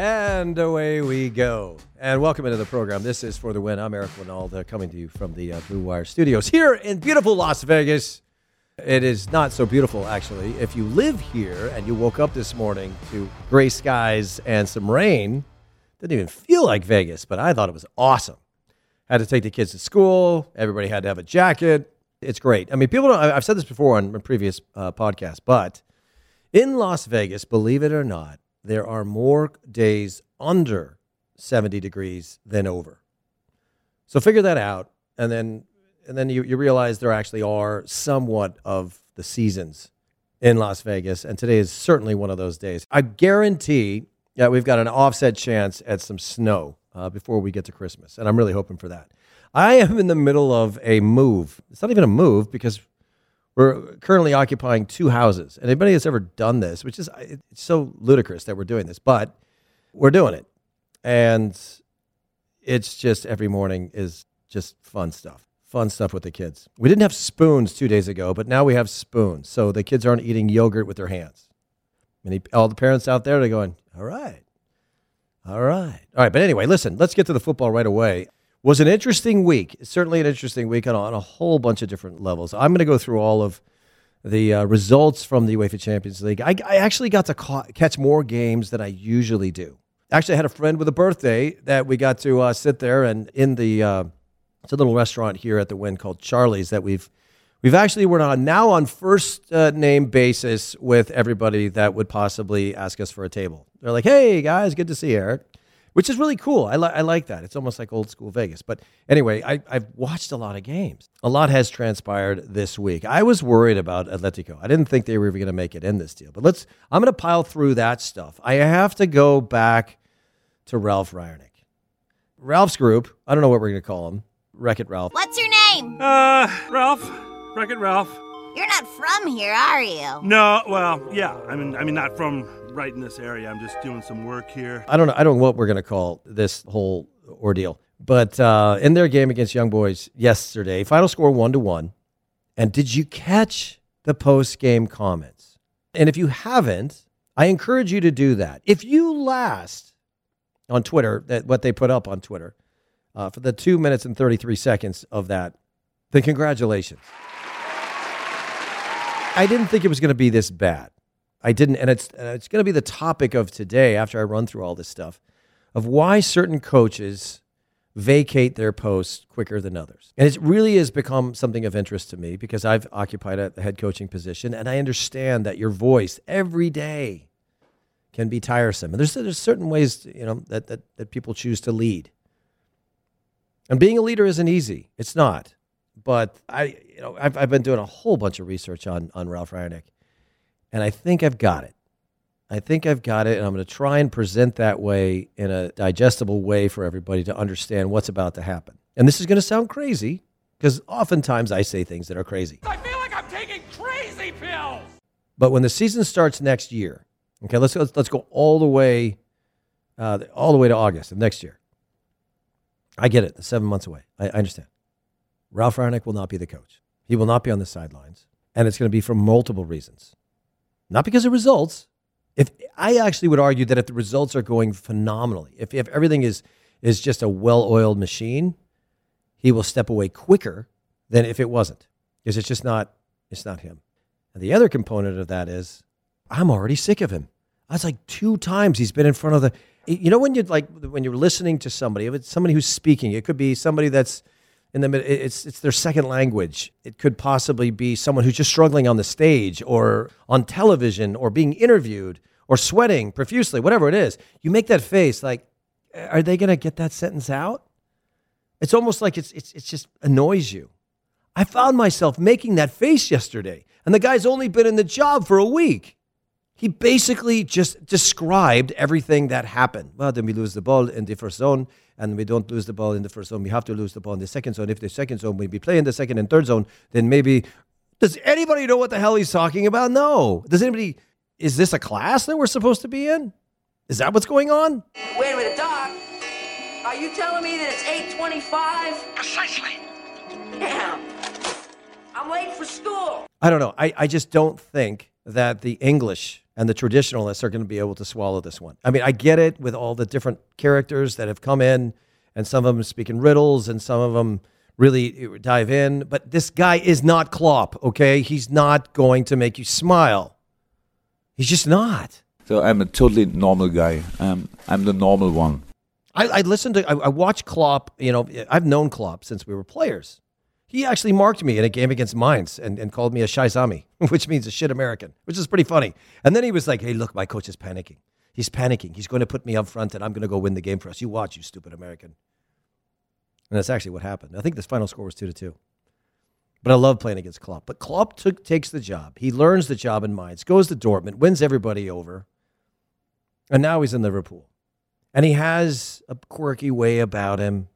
And away we go. And welcome into the program. This is For the Win. I'm Eric Wynalda coming to you from the uh, Blue Wire Studios here in beautiful Las Vegas. It is not so beautiful, actually. If you live here and you woke up this morning to gray skies and some rain, didn't even feel like Vegas, but I thought it was awesome. Had to take the kids to school. Everybody had to have a jacket. It's great. I mean, people I've said this before on previous uh, podcast, but in Las Vegas, believe it or not, there are more days under 70 degrees than over. So figure that out, and then and then you, you realize there actually are somewhat of the seasons in Las Vegas, and today is certainly one of those days. I guarantee that we've got an offset chance at some snow uh, before we get to Christmas, and I'm really hoping for that. I am in the middle of a move. It's not even a move because we're currently occupying two houses. And anybody that's ever done this, which is it's so ludicrous that we're doing this, but we're doing it. And it's just every morning is just fun stuff. Fun stuff with the kids. We didn't have spoons two days ago, but now we have spoons. So the kids aren't eating yogurt with their hands. And all the parents out there, they're going, all right, all right. All right. But anyway, listen, let's get to the football right away. Was an interesting week. Certainly an interesting week on, on a whole bunch of different levels. I'm going to go through all of the uh, results from the UEFA Champions League. I, I actually got to ca- catch more games than I usually do. Actually, I had a friend with a birthday that we got to uh, sit there and in the uh, it's a little restaurant here at the Wynn called Charlie's that we've we've actually we're on now on first uh, name basis with everybody that would possibly ask us for a table. They're like, "Hey guys, good to see you, Eric," which is really cool. I, li- I like that. It's almost like old school Vegas. But anyway, I, I've watched a lot of games. A lot has transpired this week. I was worried about Atletico. I didn't think they were even going to make it in this deal. But let's. I'm going to pile through that stuff. I have to go back to Ralph Rangnick. Ralph's group. I don't know what we're going to call him. Wreck It Ralph. What's your name? Uh, Ralph, Wreck It Ralph. You're not from here, are you? No, well, yeah. I mean, I mean, not from right in this area. I'm just doing some work here. I don't know. I don't know what we're going to call this whole ordeal. But uh, in their game against Young Boys yesterday, final score one to one. And did you catch the post game comments? And if you haven't, I encourage you to do that. If you last on Twitter, that what they put up on Twitter uh, for the two minutes and 33 seconds of that, then congratulations. I didn't think it was going to be this bad. I didn't, and it's and it's going to be the topic of today after I run through all this stuff of why certain coaches vacate their posts quicker than others. And it really has become something of interest to me because I've occupied a head coaching position and I understand that your voice every day can be tiresome. And there's there's certain ways, you know, that that, that people choose to lead. And being a leader isn't easy. It's not. But I, you know, I've, I've been doing a whole bunch of research on on Ralph Rangnick, and I think I've got it. I think I've got it, and I'm going to try and present that way in a digestible way for everybody to understand what's about to happen. And this is going to sound crazy because oftentimes I say things that are crazy. I feel like I'm taking crazy pills. But when the season starts next year, okay, let's let's, let's go all the way, uh, all the way to August of next year. I get it. Seven months away. I, I understand. Ralph Rangnick will not be the coach. He will not be on the sidelines, and it's going to be for multiple reasons. Not because of results. If I actually would argue that if the results are going phenomenally, if, if everything is is just a well-oiled machine, he will step away quicker than if it wasn't, because it's just not it's not him. And the other component of that is I'm already sick of him. That's like two times he's been in front of the. You know when you're like when you're listening to somebody, if it's somebody who's speaking, it could be somebody that's in the. It's it's their second language. It could possibly be someone who's just struggling on the stage or on television or being interviewed or sweating profusely, whatever it is. You make that face like, are they going to get that sentence out? It's almost like it's it's it's just annoys you. I found myself making that face yesterday, and the guy's only been in the job for a week. He basically just described everything that happened. Well, then we lose the ball in the first zone, and we don't lose the ball in the first zone. We have to lose the ball in the second zone. If the second zone, we be playing the second and third zone, then maybe. Does anybody know what the hell he's talking about? No. Does anybody? Is this a class that we're supposed to be in? Is that what's going on? Wait a minute, Doc. Are you telling me that it's 825? Precisely. Damn. I'm late for school. I don't know. I, I just don't think that the English and the traditionalists are going to be able to swallow this one. I mean, I get it with all the different characters that have come in, and some of them speaking riddles, and some of them really dive in. But this guy is not Klopp, okay? He's not going to make you smile. He's just not. So I'm a totally normal guy. Um, I'm the normal one. I, I listened to, I, I watched Klopp. You know, I've known Klopp since we were players. He actually marked me in a game against Mainz and, and called me a Shaizami, which means a shit American, which is pretty funny. And then he was like, hey, look, my coach is panicking. He's panicking. He's going to put me up front and I'm going to go win the game for us. You watch, you stupid American. And that's actually what happened. I think this final score was 2 to 2. But I love playing against Klopp. But Klopp took, takes the job. He learns the job in Mainz, goes to Dortmund, wins everybody over. And now he's in Liverpool. And he has a quirky way about him.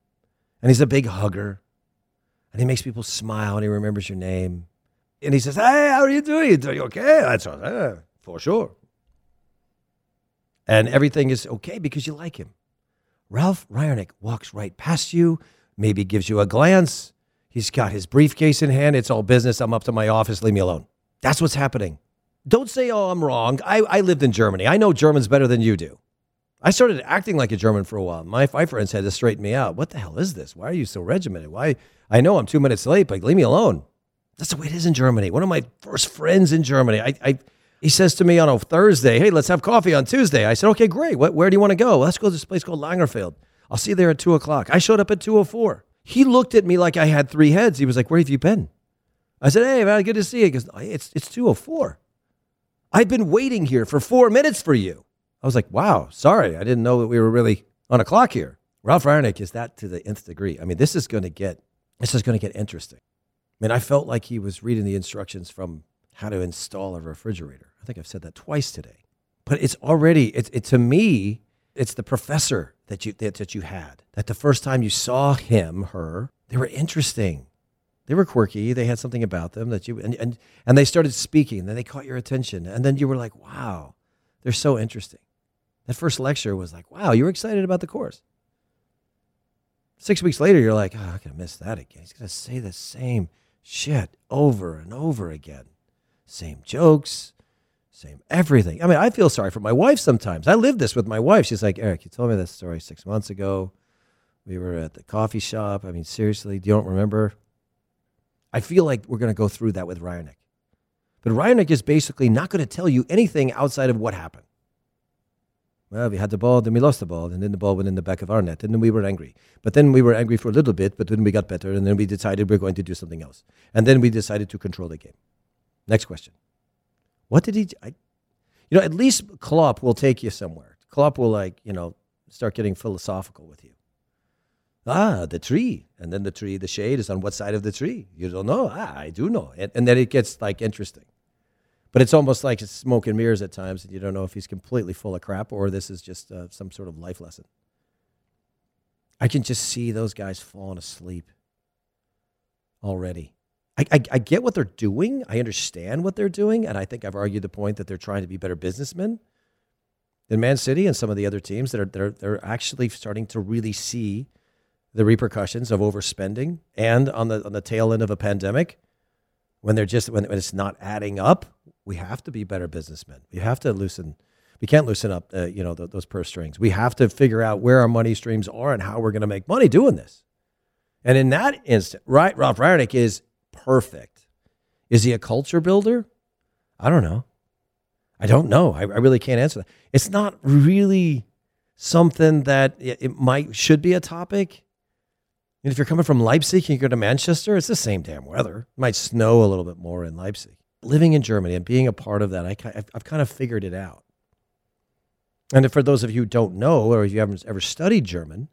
And he's a big hugger. And he makes people smile and he remembers your name. And he says, Hey, how are you doing? Are you okay? That's all, uh, for sure. And everything is okay because you like him. Ralph Rangnick walks right past you, maybe gives you a glance. He's got his briefcase in hand. It's all business. I'm up to my office. Leave me alone. That's what's happening. Don't say, oh, I'm wrong. I, I lived in Germany. I know Germans better than you do. I started acting like a German for a while. My, my friends had to straighten me out. What the hell is this? Why are you so regimented? Why? I know I'm two minutes late, but leave me alone. That's the way it is in Germany. One of my first friends in Germany, I, I he says to me on a Thursday, "Hey, let's have coffee on Tuesday." I said, "Okay, great. What, where do you want to go? Let's go to this place called Langerfeld. I'll see you there at two o'clock." I showed up at two o oh four. He looked at me like I had three heads. He was like, "Where have you been?" I said, "Hey, man, good to see you." He goes, oh, "It's it's two o oh four. I've been waiting here for four minutes for you." I was like, "Wow, sorry, I didn't know that we were really on a clock here." Ralph Rangnick is that to the nth degree. I mean, this is going to get this is going to get interesting. I mean, I felt like he was reading the instructions from how to install a refrigerator. I think I've said that twice today. But it's already, it, it to me, it's the professor that you, that, that you had. That the first time you saw him, her, they were interesting. They were quirky. They had something about them that you, and, and, and they started speaking. Then they caught your attention. And then you were like, wow, they're so interesting. That first lecture was like, wow, you were excited about the course. Six weeks later, you're like, ah, oh, I'm going to miss that again. He's going to say the same shit over and over again. Same jokes, same everything. I mean, I feel sorry for my wife sometimes. I live this with my wife. She's like, Eric, you told me this story six months ago. We were at the coffee shop. I mean, seriously, do you don't remember? I feel like we're going to go through that with Rangnick. But Rangnick is basically not going to tell you anything outside of what happened. Well, we had the ball, then we lost the ball, and then the ball went in the back of our net, and then we were angry. But then we were angry for a little bit, but then we got better, and then we decided we're going to do something else. And then we decided to control the game. Next question. What did he? I, you know, at least Klopp will take you somewhere. Klopp will like you know start getting philosophical with you. Ah, the tree, and then the tree, the shade is on what side of the tree? You don't know. Ah, I do know, and, and then it gets like interesting. But it's almost like it's smoke and mirrors at times, and you don't know if he's completely full of crap or this is just uh, some sort of life lesson. I can just see those guys falling asleep already. I, I, I, get what they're doing. I understand what they're doing. And I think I've argued the point that they're trying to be better businessmen than Man City and some of the other teams that are they're, they're actually starting to really see the repercussions of overspending and on the on the tail end of a pandemic when they're just when, when it's not adding up we have to be better businessmen we have to loosen we can't loosen up uh, you know those purse strings we have to figure out where our money streams are and how we're going to make money doing this and in that instant right Ralph Rangnick is perfect. Is he a culture builder? I don't know. I don't know. I, I really can't answer that. It's not really something that it, it might should be a topic. And if you're coming from Leipzig and you go to Manchester, it's the same damn weather. It might snow a little bit more in Leipzig. Living in Germany and being a part of that, I, I've kind of figured it out. And for those of you who don't know, or if you haven't ever studied German,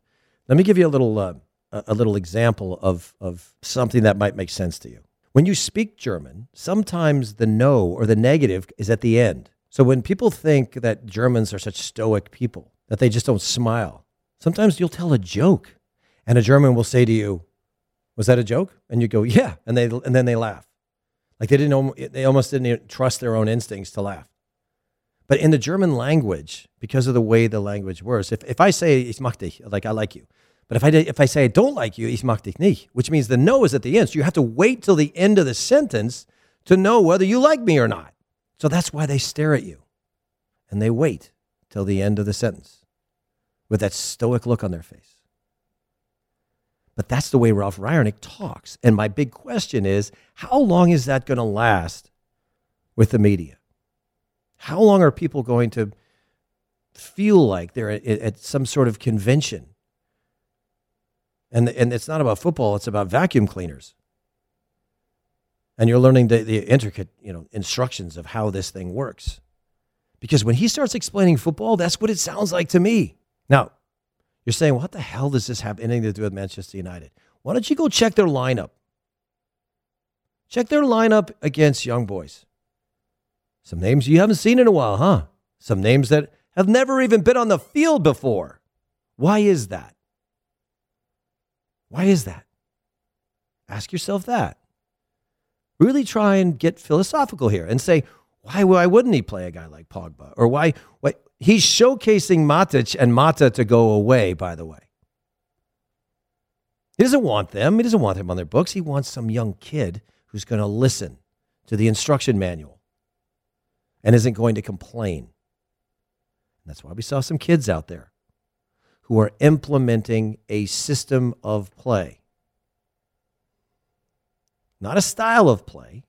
let me give you a little uh, a, little example of, of something that might make sense to you. When you speak German, sometimes the no or the negative is at the end. So when people think that Germans are such stoic people, that they just don't smile, sometimes you'll tell a joke and a German will say to you, Was that a joke? And you go, Yeah. And, they, and then they laugh. Like they didn't, they almost didn't trust their own instincts to laugh. But in the German language, because of the way the language works, if, if I say, ich mag dich, like I like you, but if I, if I say I don't like you, ich mag dich nicht, which means the no is at the end. So you have to wait till the end of the sentence to know whether you like me or not. So that's why they stare at you. and they wait till the end of the sentence with that stoic look on their face. But that's the way Ralph Rangnick talks. And my big question is how long is that going to last with the media? How long are people going to feel like they're at, at some sort of convention? And, and it's not about football, it's about vacuum cleaners. And you're learning the, the intricate you know, instructions of how this thing works. Because when he starts explaining football, that's what it sounds like to me. Now, you're saying, what the hell does this have anything to do with Manchester United? Why don't you go check their lineup? Check their lineup against young boys. Some names you haven't seen in a while, huh? Some names that have never even been on the field before. Why is that? Why is that? Ask yourself that. Really try and get philosophical here and say, why, why wouldn't he play a guy like Pogba? Or why, why he's showcasing Matic and Mata to go away, by the way. He doesn't want them. He doesn't want them on their books. He wants some young kid who's going to listen to the instruction manual and isn't going to complain. That's why we saw some kids out there who are implementing a system of play. Not a style of play,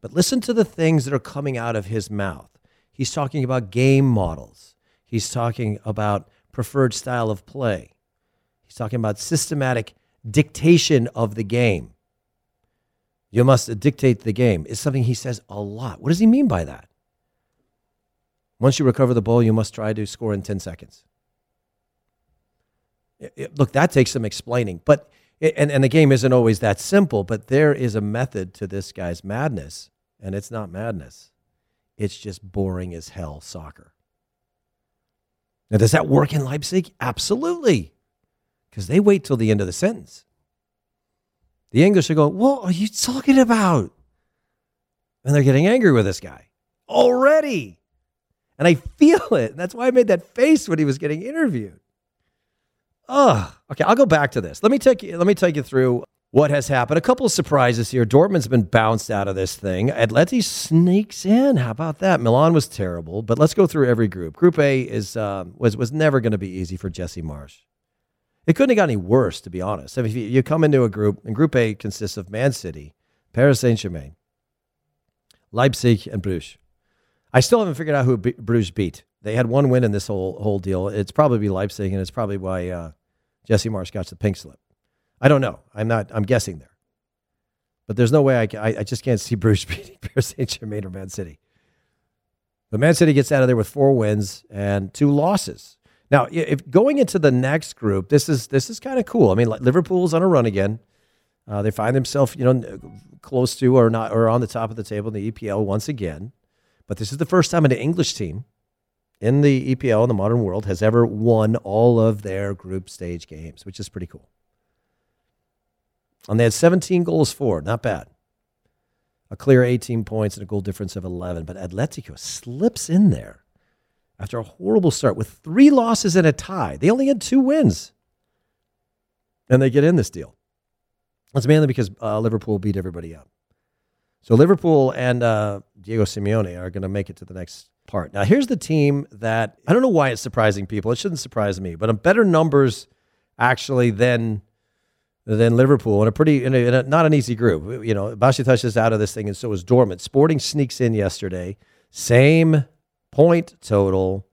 but listen to the things that are coming out of his mouth. He's talking about game models. He's talking about preferred style of play. He's talking about systematic dictation of the game. You must dictate the game. It's something he says a lot. What does he mean by that? Once you recover the ball, you must try to score in 10 seconds. It, it, look, that takes some explaining. But it, and, and the game isn't always that simple, but there is a method to this guy's madness and it's not madness. It's just boring as hell soccer. Now, does that work in Leipzig? Absolutely. Because they wait till the end of the sentence. The English are going, What are you talking about? And they're getting angry with this guy already. And I feel it. That's why I made that face when he was getting interviewed. Ugh. Okay, I'll go back to this. Let me take you, let me take you through what has happened. A couple of surprises here. Dortmund's been bounced out of this thing. Atleti sneaks in. How about that? Milan was terrible, but let's go through every group. Group A is uh, was was never going to be easy for Jesse Marsch. It couldn't have got any worse, to be honest. If you, you come into a group, and Group A consists of Man City, Paris Saint Germain, Leipzig, and Bruges. I still haven't figured out who B- Bruges beat. They had one win in this whole whole deal. It's probably Leipzig, and it's probably why uh, Jesse Marsch got the pink slip. I don't know. I'm not. I'm guessing there, but there's no way I. Can, I, I just can't see Bruce beating Paris Saint Germain or Man City. But Man City gets out of there with four wins and two losses. Now, if going into the next group, this is this is kind of cool. I mean, Liverpool's on a run again. Uh, they find themselves, you know, close to or not or on the top of the table in the EPL once again. But this is the first time an English team in the EPL in the modern world has ever won all of their group stage games, which is pretty cool. And they had 17 goals for, not bad. A clear 18 points and a goal difference of 11. But Atletico slips in there after a horrible start with three losses and a tie. They only had two wins. And they get in this deal. That's mainly because uh, Liverpool beat everybody up. So Liverpool and uh, Diego Simeone are going to make it to the next part. Now, here's the team that I don't know why it's surprising people. It shouldn't surprise me, but better numbers actually than than Liverpool in a pretty in a, in a, not an easy group. You know, Besiktas is out of this thing, and so is Dortmund. Sporting sneaks in yesterday, same point total,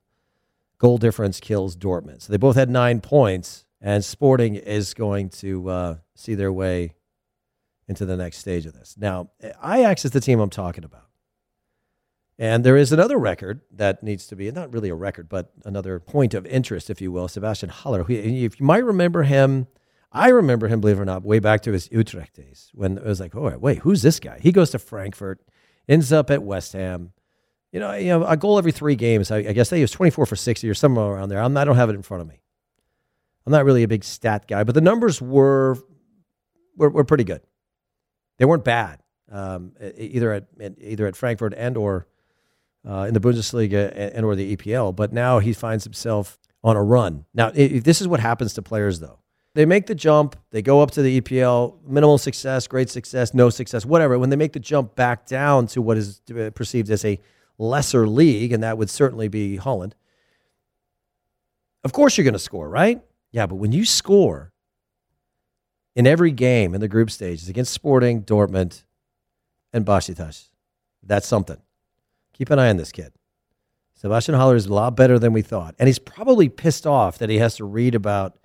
goal difference kills Dortmund. So they both had nine points, and Sporting is going to uh, see their way into the next stage of this. Now, Ajax is the team I'm talking about. And there is another record that needs to be, not really a record, but another point of interest, if you will. Sebastian Haller. If you might remember him I remember him, believe it or not, way back to his Utrecht days when it was like, oh, wait, who's this guy? He goes to Frankfurt, ends up at West Ham. You know, you know, a goal every three games. I, I guess he was 24 for 60 or somewhere around there. I'm, I don't have it in front of me. I'm not really a big stat guy, but the numbers were were, were pretty good. They weren't bad, um, either at either at Frankfurt and or uh, in the Bundesliga and or the EPL. But now he finds himself on a run. Now, it, this is what happens to players, though. They make the jump, they go up to the EPL, minimal success, great success, no success, whatever. When they make the jump back down to what is perceived as a lesser league, and that would certainly be Holland. Of course, you're going to score, right? Yeah, but when you score in every game in the group stages against Sporting, Dortmund, and Besiktas, that's something. Keep an eye on this kid. Sebastian Haller is a lot better than we thought. And he's probably pissed off that he has to read about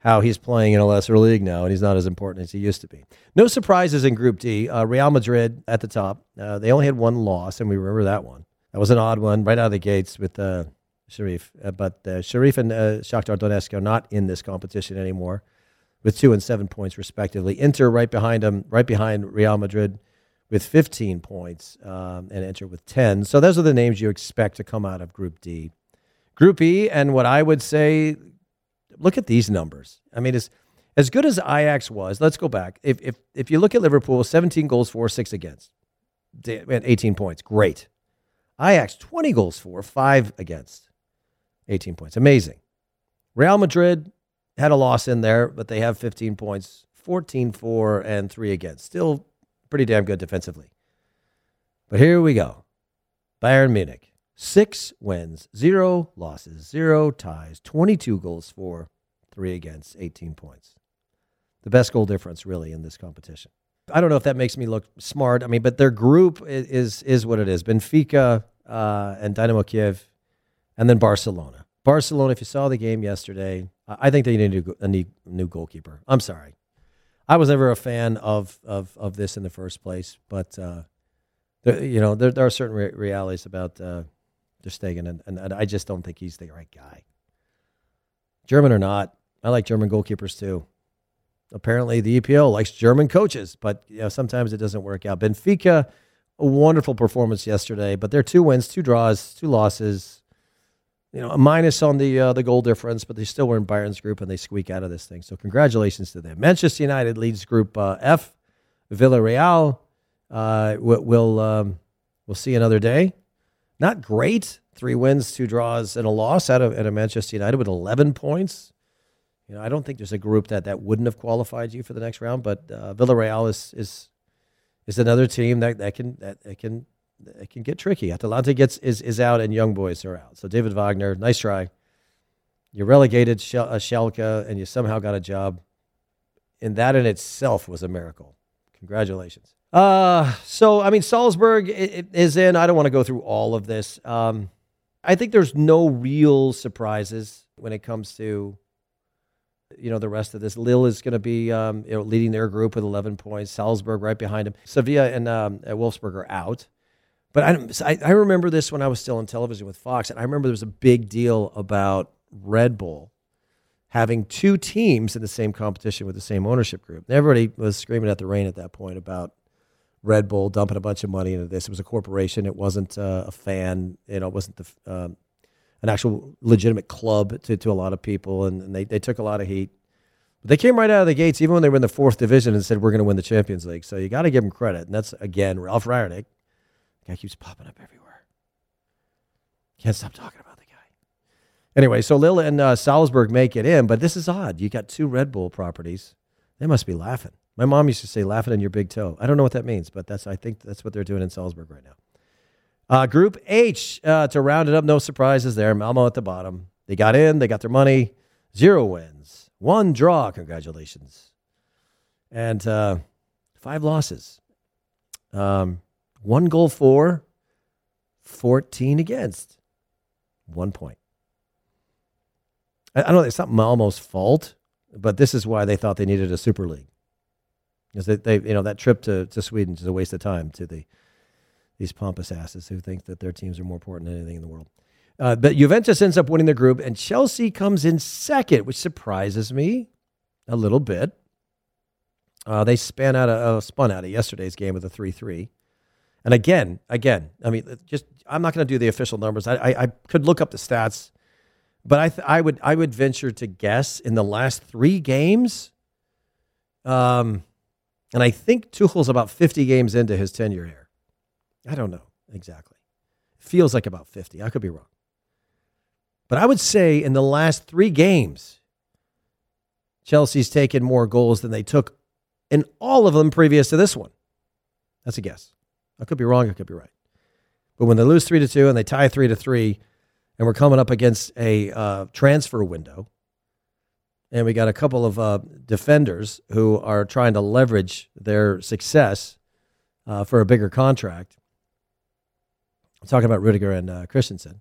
how he's playing in a lesser league now and he's not as important as he used to be. No surprises in Group D. Uh, Real Madrid at the top. Uh, they only had one loss, and we remember that one. That was an odd one right out of the gates with uh, Sheriff. Uh, but uh, Sheriff and uh, Shakhtar Donetsk are not in this competition anymore with two and seven points respectively. Inter right behind them, right behind Real Madrid with 15 points um, and Inter with 10. So those are the names you expect to come out of Group D. Group E, and what I would say, look at these numbers. I mean, as as good as Ajax was, let's go back. If if if you look at Liverpool, 17 goals for, six against, 18 points, great. Ajax 20 goals for, five against, 18 points, amazing. Real Madrid had a loss in there, but they have 15 points, 14 for, and three against. Still pretty damn good defensively. But here we go. Bayern Munich, six wins, zero losses, zero ties, 22 goals for, three against, 18 points. The best goal difference, really, in this competition. I don't know if that makes me look smart. I mean, but their group is is what it is. Benfica uh, and Dynamo Kiev, and then Barcelona. Barcelona. If you saw the game yesterday, I think they need a new, a new goalkeeper. I'm sorry. I was never a fan of of, of this in the first place, but uh, there, you know there, there are certain re- realities about uh, Ter Stegen, and, and, and I just don't think he's the right guy. German or not, I like German goalkeepers too. Apparently, the EPL likes German coaches, but you know, sometimes it doesn't work out. Benfica, a wonderful performance yesterday, but they're two wins, two draws, two losses. You know, a minus on the uh, the goal difference, but they still were in Bayern's group and they squeak out of this thing. So congratulations to them. Manchester United leads Group uh, F. Villarreal uh, will um, we'll see another day. Not great. Three wins, two draws, and a loss out of, out of Manchester United with 11 points. You know, I don't think there's a group that, that wouldn't have qualified you for the next round, but uh, Villarreal is is is another team that, that can that, that can that can get tricky. Atalanta gets is is out and young boys are out. So David Wagner, nice try. You relegated Sch- uh, Schalke and you somehow got a job. And that in itself was a miracle. Congratulations. Uh, so I mean, Salzburg is in. I don't want to go through all of this. Um, I think there's no real surprises when it comes to you know the rest of this. Lille is going to be um, you know, leading their group with 11 points. Salzburg right behind him. Sevilla and um, Wolfsburg are out. But I, I remember this when I was still on television with Fox, and I remember there was a big deal about Red Bull having two teams in the same competition with the same ownership group. Everybody was screaming at the rain at that point about Red Bull dumping a bunch of money into this. It was a corporation. It wasn't uh, a fan. You know, it wasn't the um, an actual legitimate club to, to a lot of people, and, and they, they took a lot of heat. But they came right out of the gates, even when they were in the fourth division, and said, We're going to win the Champions League. So you got to give them credit. And that's, again, Rangnick. The guy keeps popping up everywhere. Can't stop talking about the guy. Anyway, so Lille and uh, Salzburg make it in, but this is odd. You got two Red Bull properties. They must be laughing. My mom used to say, laughing in your big toe. I don't know what that means, but that's I think that's what they're doing in Salzburg right now. Uh, group H, uh, to round it up, no surprises there. Malmo at the bottom. They got in, they got their money. Zero wins, one draw. Congratulations. And uh, five losses. Um, one goal for, 14 against. One point. I, I don't know, it's not Malmo's fault, but this is why they thought they needed a Super League. Because they, they, you know, that trip to, to Sweden is a waste of time to the these pompous asses who think that their teams are more important than anything in the world. Uh, but Juventus ends up winning the group, and Chelsea comes in second, which surprises me a little bit. Uh, they span out uh, spun out of yesterday's game with a three-three, and again, again, I mean, just I'm not going to do the official numbers. I, I, I, could look up the stats, but I th- I would I would venture to guess in the last three games, um, and I think Tuchel's about 50 games into his tenure here. I don't know exactly. Feels like about 50. I could be wrong. But I would say in the last three games, Chelsea's taken more goals than they took in all of them previous to this one. That's a guess. I could be wrong. I could be right. But when they lose three to two and they tie three to three, and we're coming up against a uh, transfer window, and we got a couple of uh, defenders who are trying to leverage their success uh, for a bigger contract. I'm talking about Rudiger and uh, Christensen.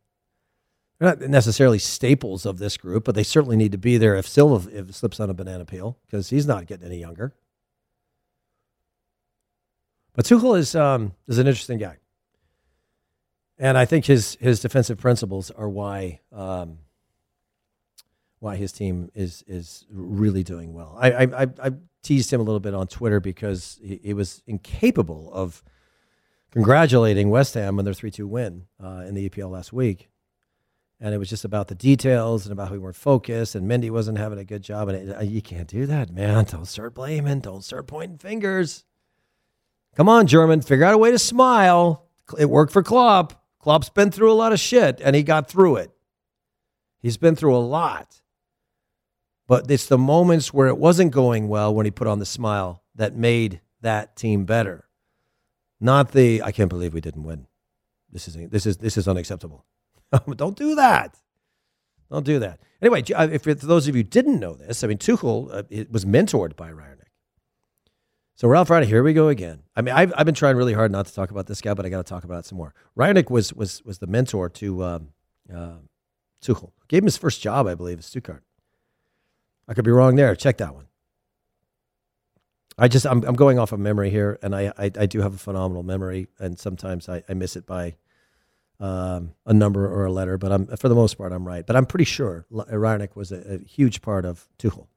They're not necessarily staples of this group, but they certainly need to be there if Silva if slips on a banana peel because he's not getting any younger. But Tuchel is um, is an interesting guy, and I think his his defensive principles are why um, why his team is is really doing well. I, I I teased him a little bit on Twitter because he, he was incapable of congratulating West Ham on their three two win uh, in the EPL last week and it was just about the details and about how we weren't focused and Mendy wasn't having a good job. And it, uh, you can't do that, man. Don't start blaming. Don't start pointing fingers. Come on, German. Figure out a way to smile. It worked for Klopp. Klopp's been through a lot of shit and he got through it. He's been through a lot. But it's the moments where it wasn't going well when he put on the smile that made that team better. Not the I can't believe we didn't win. This is this is this is unacceptable. Don't do that. Don't do that. Anyway, uh, if for those of you didn't know this, I mean, Tuchel uh, was mentored by Rangnick. So Ralph Rangnick, here we go again. I mean, I've, I've been trying really hard not to talk about this guy, but I got to talk about it some more. Rangnick was was was the mentor to um, uh, Tuchel. Gave him his first job, I believe, at Stuttgart. I could be wrong there. Check that one. I just I'm, I'm going off of memory here, and I, I, I do have a phenomenal memory, and sometimes I, I miss it by um, a number or a letter, but I'm for the most part I'm right. But I'm pretty sure Rangnick was a, a, huge part of Tuchel.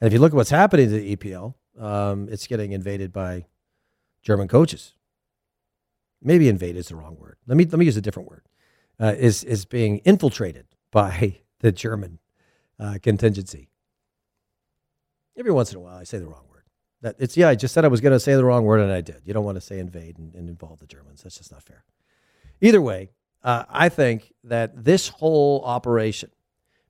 And if you look at what's happening to the EPL, um, it's getting invaded by German coaches. Maybe invade is the wrong word. Let me let me use a different word. Uh, is is being infiltrated by the German uh, contingency. Every once in a while, I say the wrong word. That it's yeah. I just said I was going to say the wrong word, and I did. You don't want to say invade and, and involve the Germans. That's just not fair. Either way, uh, I think that this whole operation,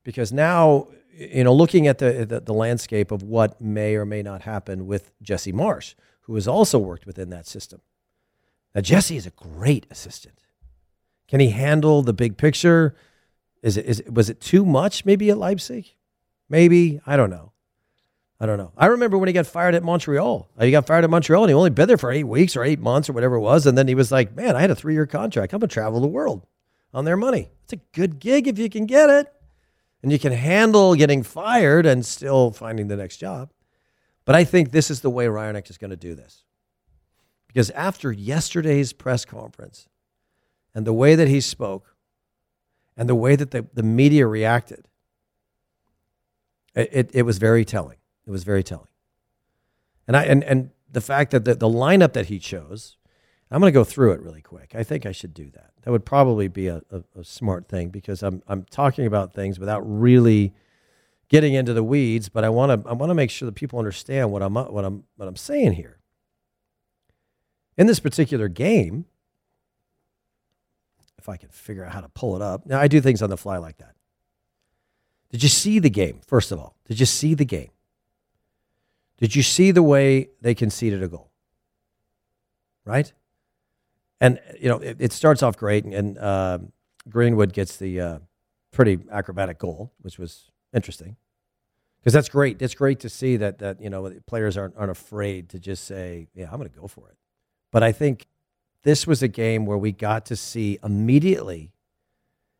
because now, you know, looking at the, the, the landscape of what may or may not happen with Jesse Marsch, who has also worked within that system. Now, Jesse is a great assistant. Can he handle the big picture? Is it, is it, was it too much maybe at Leipzig? Maybe. I don't know. I don't know. I remember when he got fired at Montreal. He got fired at Montreal and he only been there for eight weeks or eight months or whatever it was. And then he was like, man, I had a three year contract. I'm going to travel the world on their money. It's a good gig if you can get it. And you can handle getting fired and still finding the next job. But I think this is the way Rangnick is going to do this. Because after yesterday's press conference and the way that he spoke and the way that the, the media reacted, it, it, it was very telling. It was very telling. And I and and the fact that the, the lineup that he chose, I'm going to go through it really quick. I think I should do that. That would probably be a, a, a smart thing because I'm I'm talking about things without really getting into the weeds, but I want to I want to make sure that people understand what I'm what I'm what I'm saying here. In this particular game, if I can figure out how to pull it up. Now I do things on the fly like that. Did you see the game? First of all, did you see the game? Did you see the way they conceded a goal? Right? And, you know, it, it starts off great, and uh, Greenwood gets the uh, pretty acrobatic goal, which was interesting. Because that's great. It's great to see that, that you know, players aren't, aren't afraid to just say, yeah, I'm going to go for it. But I think this was a game where we got to see immediately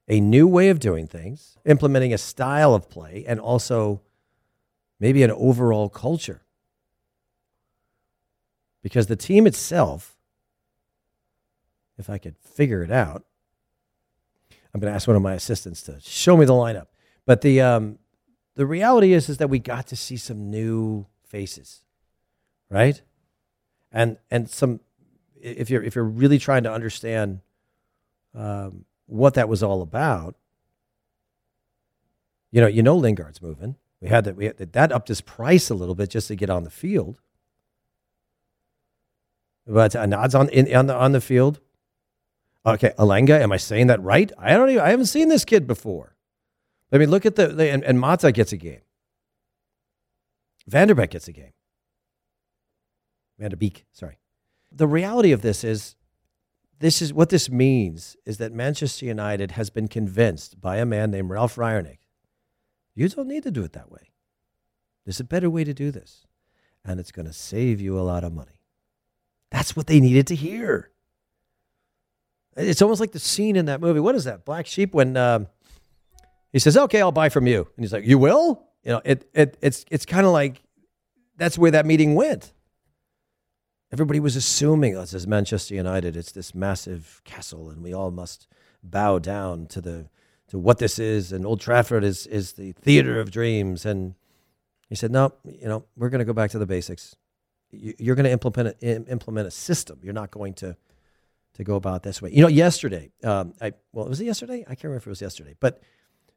a new way of doing things, implementing a style of play, and also maybe an overall culture because the team itself, if I could figure it out, I'm going to ask one of my assistants to show me the lineup. But the um, the reality is is that we got to see some new faces, right? And and some if you're if you're really trying to understand um, what that was all about, you know, you know Lingard's moving. We had that we had, that upped his price a little bit just to get on the field. But uh, nods on in, on the on the field. Okay, Elanga, am I saying that right? I don't even, I haven't seen this kid before. I mean, look at the, and, and Mata gets a game. Van der Beek gets a game. Van der Beek, sorry. The reality of this is this is what this means is that Manchester United has been convinced by a man named Ralph Rangnick, you don't need to do it that way. There's a better way to do this, and it's going to save you a lot of money. That's what they needed to hear. It's almost like the scene in that movie. What is that? Black Sheep when um, he says, "Okay, I'll buy from you," and he's like, "You will?" You know, it, it it's it's kind of like that's where that meeting went. Everybody was assuming, this is Manchester United. It's this massive castle, and we all must bow down to the to what this is. And Old Trafford is is the theater of dreams. And he said, no, you know, we're going to go back to the basics. You- You're going to implement a, implement a system. You're not going to to go about this way. You know, yesterday, um, I well, was it yesterday? I can't remember if it was yesterday, but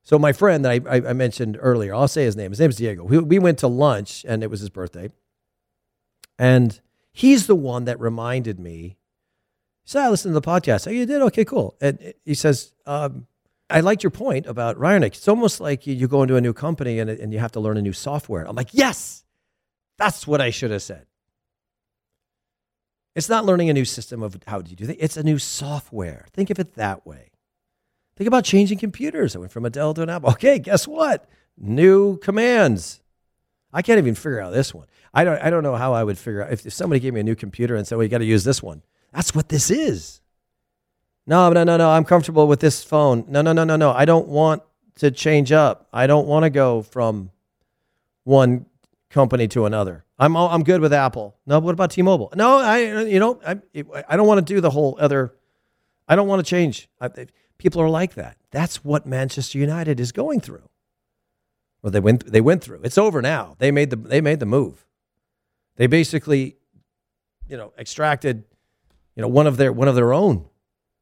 so my friend that I, I, I mentioned earlier, I'll say his name. His name's Diego. We, we went to lunch, and it was his birthday, and he's the one that reminded me. He said, "I listened to the podcast." Oh, you did? Okay, cool. And he says, um, "I liked your point about Rangnick. It's almost like you, go into a new company and, and you have to learn a new software." I'm like, "Yes, that's what I should have said." It's not learning a new system of how do you do that. It's a new software. Think of it that way. Think about changing computers. I went from a Dell to an Apple. Okay, guess what? New commands. I can't even figure out this one. I don't. I don't know how I would figure out if, if somebody gave me a new computer and said, "Well, you got to use this one." That's what this is. No, no, no, no. I'm comfortable with this phone. No, no, no, no, no. I don't want to change up. I don't want to go from one company to another. I'm I'm good with Apple. No, what about T-Mobile? No, I you know I I don't want to do the whole other. I don't want to change. I, people are like that. That's what Manchester United is going through. Well, they went they went through. It's over now. They made the they made the move. They basically, you know, extracted, you know, one of their one of their own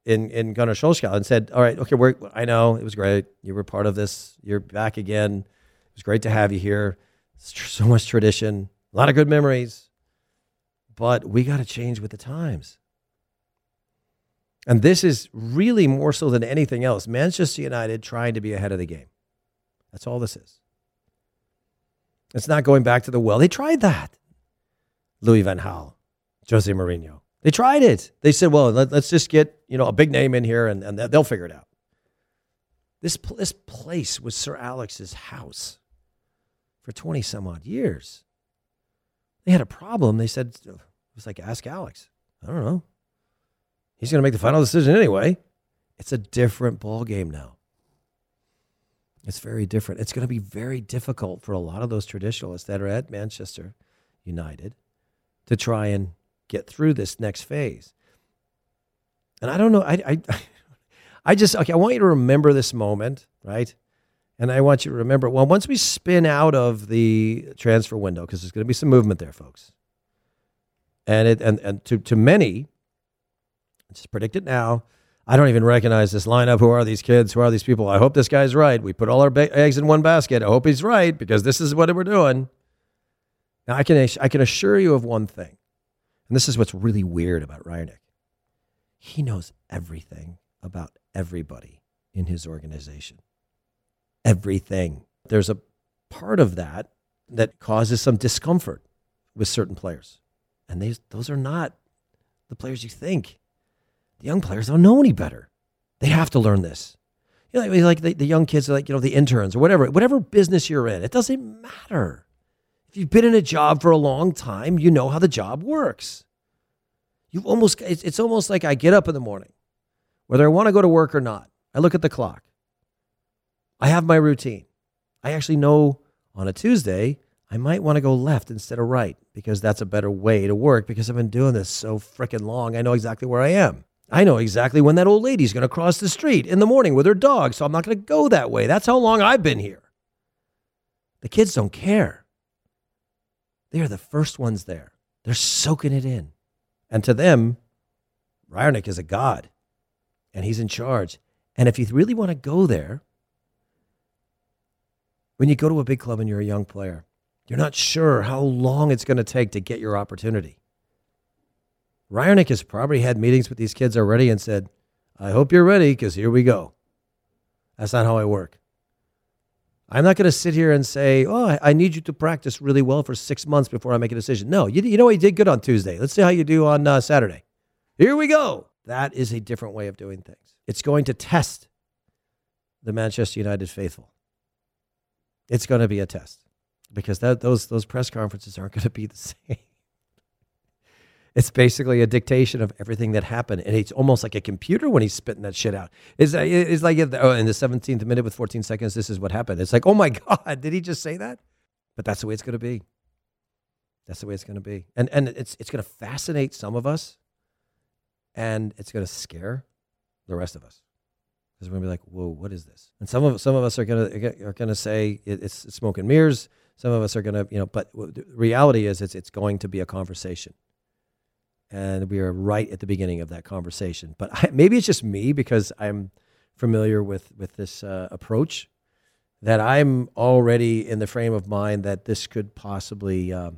in in Gunnar Solskjaer and said, "All right, okay, we're I know it was great. You were part of this. You're back again. It was great to have you here. Tr- so much tradition, a lot of good memories, but we got to change with the times." And this is really more so than anything else. Manchester United trying to be ahead of the game. That's all this is. It's not going back to the well. They tried that. Louis Van Gaal, Jose Mourinho. They tried it. They said, well, let, us just get, you know, a big name in here and, and they'll figure it out. This, this place was Sir Alex's house for 20 some odd years. They had a problem. They said, it was like, ask Alex. I don't know. He's going to make the final decision anyway. It's a different ball game now. It's very different. It's going to be very difficult for a lot of those traditionalists that are at Manchester United to try and get through this next phase. And I don't know. I, I, I just okay. I want you to remember this moment, right? And I want you to remember. Well, once we spin out of the transfer window, because there's going to be some movement there, folks. And it and and to to many, just predict it now. I don't even recognize this lineup. Who are these kids? Who are these people? I hope this guy's right. We put all our ba- eggs in one basket. I hope he's right because this is what we're doing. Now, I can, I can assure you of one thing, and this is what's really weird about Rangnick. He knows everything about everybody in his organization. Everything. There's a part of that that causes some discomfort with certain players. And these, those are not the players you think. The young players don't know any better. They have to learn this. You know, like the, the young kids, like, you know, the interns or whatever, whatever business you're in, it doesn't matter. If you've been in a job for a long time, you know how the job works. You've almost, it's, almost like I get up in the morning, whether I want to go to work or not. I look at the clock. I have my routine. I actually know on a Tuesday, I might want to go left instead of right because that's a better way to work because I've been doing this so freaking long. I know exactly where I am. I know exactly when that old lady's going to cross the street in the morning with her dog, so I'm not going to go that way. That's how long I've been here. The kids don't care. They're the first ones there. They're soaking it in. And to them, Rangnick is a god and he's in charge. And if you really want to go there, when you go to a big club and you're a young player, you're not sure how long it's going to take to get your opportunity. Rangnick has probably had meetings with these kids already and said, I hope you're ready because here we go. That's not how I work. I'm not going to sit here and say, oh, I- need you to practice really well for six months before I make a decision. No, you, you know what? You did good on Tuesday. Let's see how you do on uh, Saturday. Here we go. That is a different way of doing things. It's going to test the Manchester United faithful. It's going to be a test because that, those, those press conferences aren't going to be the same. It's basically a dictation of everything that happened, and it's almost like a computer when he's spitting that shit out. It's, uh, it's like oh, in the 17th minute with 14 seconds, this is what happened. It's like, oh my god, did he just say that? But that's the way it's going to be. That's the way it's going to be, and and it's it's going to fascinate some of us, and it's going to scare the rest of us because we're going to be like, whoa, what is this? And some of some of us are going to are to say it's, it's smoke and mirrors. Some of us are going to, you know, but reality is, it's it's going to be a conversation and we are right at the beginning of that conversation. But I, maybe it's just me because I'm familiar with with this uh, approach that I'm already in the frame of mind that this could possibly um,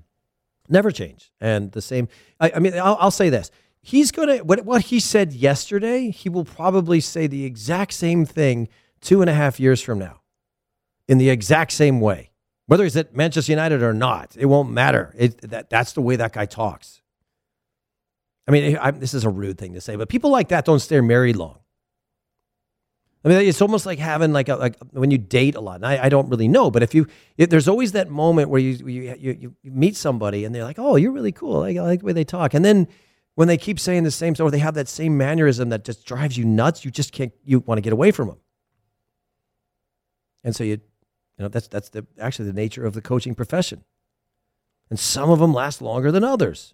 never change. And the same, I, I mean, I'll, I'll, say this: he's gonna what what he said yesterday. He will probably say the exact same thing two and a half years from now, in the exact same way. Whether he's at Manchester United or not, it won't matter. It, that, that's the way that guy talks. I mean, I, this is a rude thing to say, but people like that don't stay married long. I mean, it's almost like having like a, like when you date a lot. And I, I don't really know, but if you, if there's always that moment where you, you, you, you meet somebody and they're like, oh, you're really cool. I, I like the way they talk. And then when they keep saying the same stuff, or they have that same mannerism that just drives you nuts, you just can't, you want to get away from them. And so you, you know, that's, that's the, actually the nature of the coaching profession. And some of them last longer than others.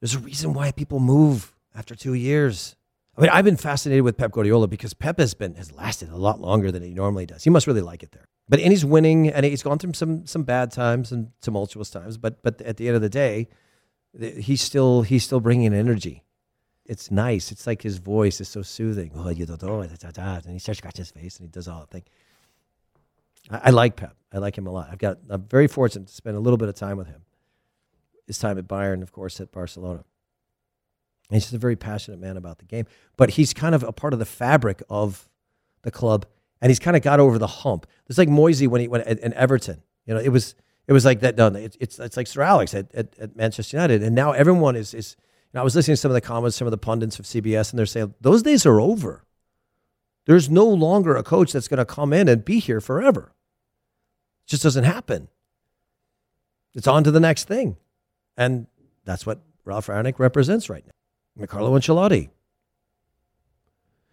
There's a reason why people move after two years. I mean, I've been fascinated with Pep Guardiola because Pep has been has lasted a lot longer than he normally does. He must really like it there. But and he's winning, and he's gone through some some bad times and tumultuous times. But but at the end of the day, he's still he's still bringing energy. It's nice. It's like his voice is so soothing. Oh, you don't know, and he starts scratching his face and he does all that thing. I, I like Pep. I like him a lot. I've got I'm very fortunate to spend a little bit of time with him his time at Bayern, of course, at Barcelona. And he's just a very passionate man about the game. But he's kind of a part of the fabric of the club, and he's kind of got over the hump. It's like Moyes when he went in Everton. You know, it was it was like that. done. it's it's, it's like Sir Alex at, at, at, Manchester United, and now everyone is is. You know, I was listening to some of the comments, some of the pundits of CBS, and they're saying those days are over. There's no longer a coach that's going to come in and be here forever. It just doesn't happen. It's on to the next thing. And that's what Ralph Rangnick represents right now. Carlo Ancelotti.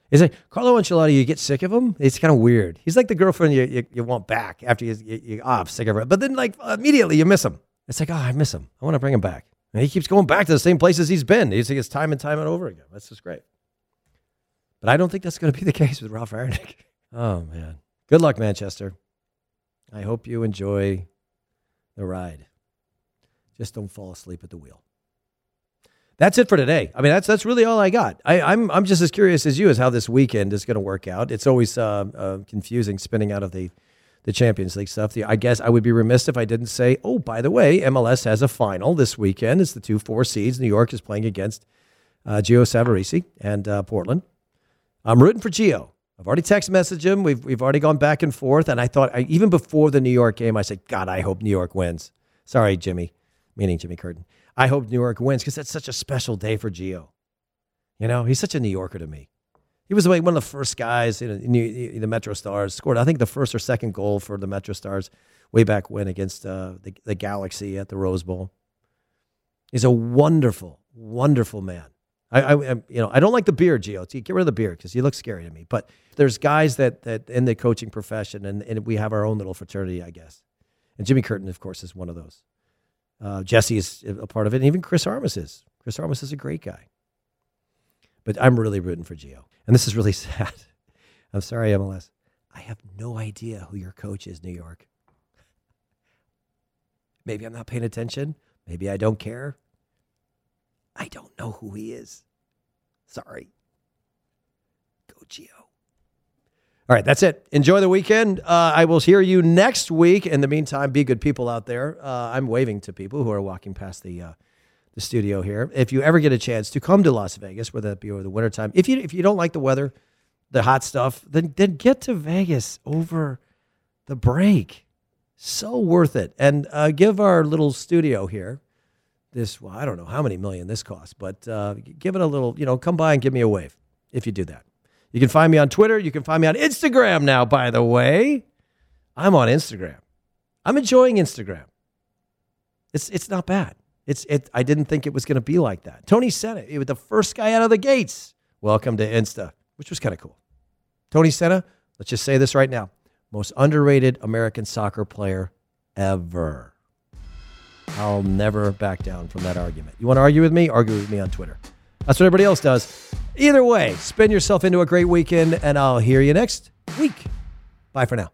Is it Carlo Ancelotti? You get sick of him. It's kind of weird. He's like the girlfriend you, you, you want back after you, you, you oh, I'm sick of her. But then like immediately you miss him. It's like, oh, I miss him. I want to bring him back. And he keeps going back to the same places he's been. He's like, it's time and time and over again. That's just great. But I don't think that's going to be the case with Ralph Rangnick. Oh, man. Good luck, Manchester. I hope you enjoy the ride. Just don't fall asleep at the wheel. That's it for today. I mean, that's that's really all I got. I, am I'm, I'm just as curious as you as how this weekend is going to work out. It's always uh, uh, confusing spinning out of the the Champions League stuff. The, I guess I would be remiss if I didn't say, oh, by the way, MLS has a final this weekend. It's the two four seeds. New York is playing against uh, Gio Savarese and uh, Portland. I'm rooting for Gio. I've already text messaged him. We've we've already gone back and forth, and I thought I, even before the New York game, I said, God, I hope New York wins. Sorry, Jimmy meaning Jimmy Curtin. I hope New York wins because that's such a special day for Gio. You know, he's such a New Yorker to me. He was like one of the first guys in, in the Metro Stars, scored, I think, the first or second goal for the Metro Stars way back when against uh, the, the Galaxy at the Rose Bowl. He's a wonderful, wonderful man. I, I, you know, I don't like the beard, Gio. Get rid of the beard because he looks scary to me. But there's guys that that in the coaching profession, and, and we have our own little fraternity, I guess. And Jimmy Curtin, of course, is one of those. Uh, Jesse is a part of it, and even Chris Armas is. Chris Armas is a great guy. But I'm really rooting for Gio. And this is really sad. I'm sorry, MLS. I have no idea who your coach is, New York. Maybe I'm not paying attention. Maybe I don't care. I don't know who he is. Sorry. Go, Gio. All right, that's it. Enjoy the weekend. Uh, I will hear you next week. In the meantime, be good people out there. Uh, I'm waving to people who are walking past the uh, the studio here. If you ever get a chance to come to Las Vegas, whether it be over the wintertime, if you if you don't like the weather, the hot stuff, then then get to Vegas over the break. So worth it. And uh, give our little studio here this. Well, I don't know how many million this costs, but uh, give it a little. You know, come by and give me a wave if you do that. You can find me on Twitter. You can find me on Instagram now. By the way, I'm on Instagram. I'm enjoying Instagram. It's it's not bad. It's it. I didn't think it was going to be like that. Tony Sanneh, he was the first guy out of the gates. Welcome to Insta, which was kind of cool. Tony Sanneh, let's just say this right now: most underrated American soccer player ever. I'll never back down from that argument. You want to argue with me? Argue with me on Twitter. That's what everybody else does. Either way, spin yourself into a great weekend, and I'll hear you next week. Bye for now.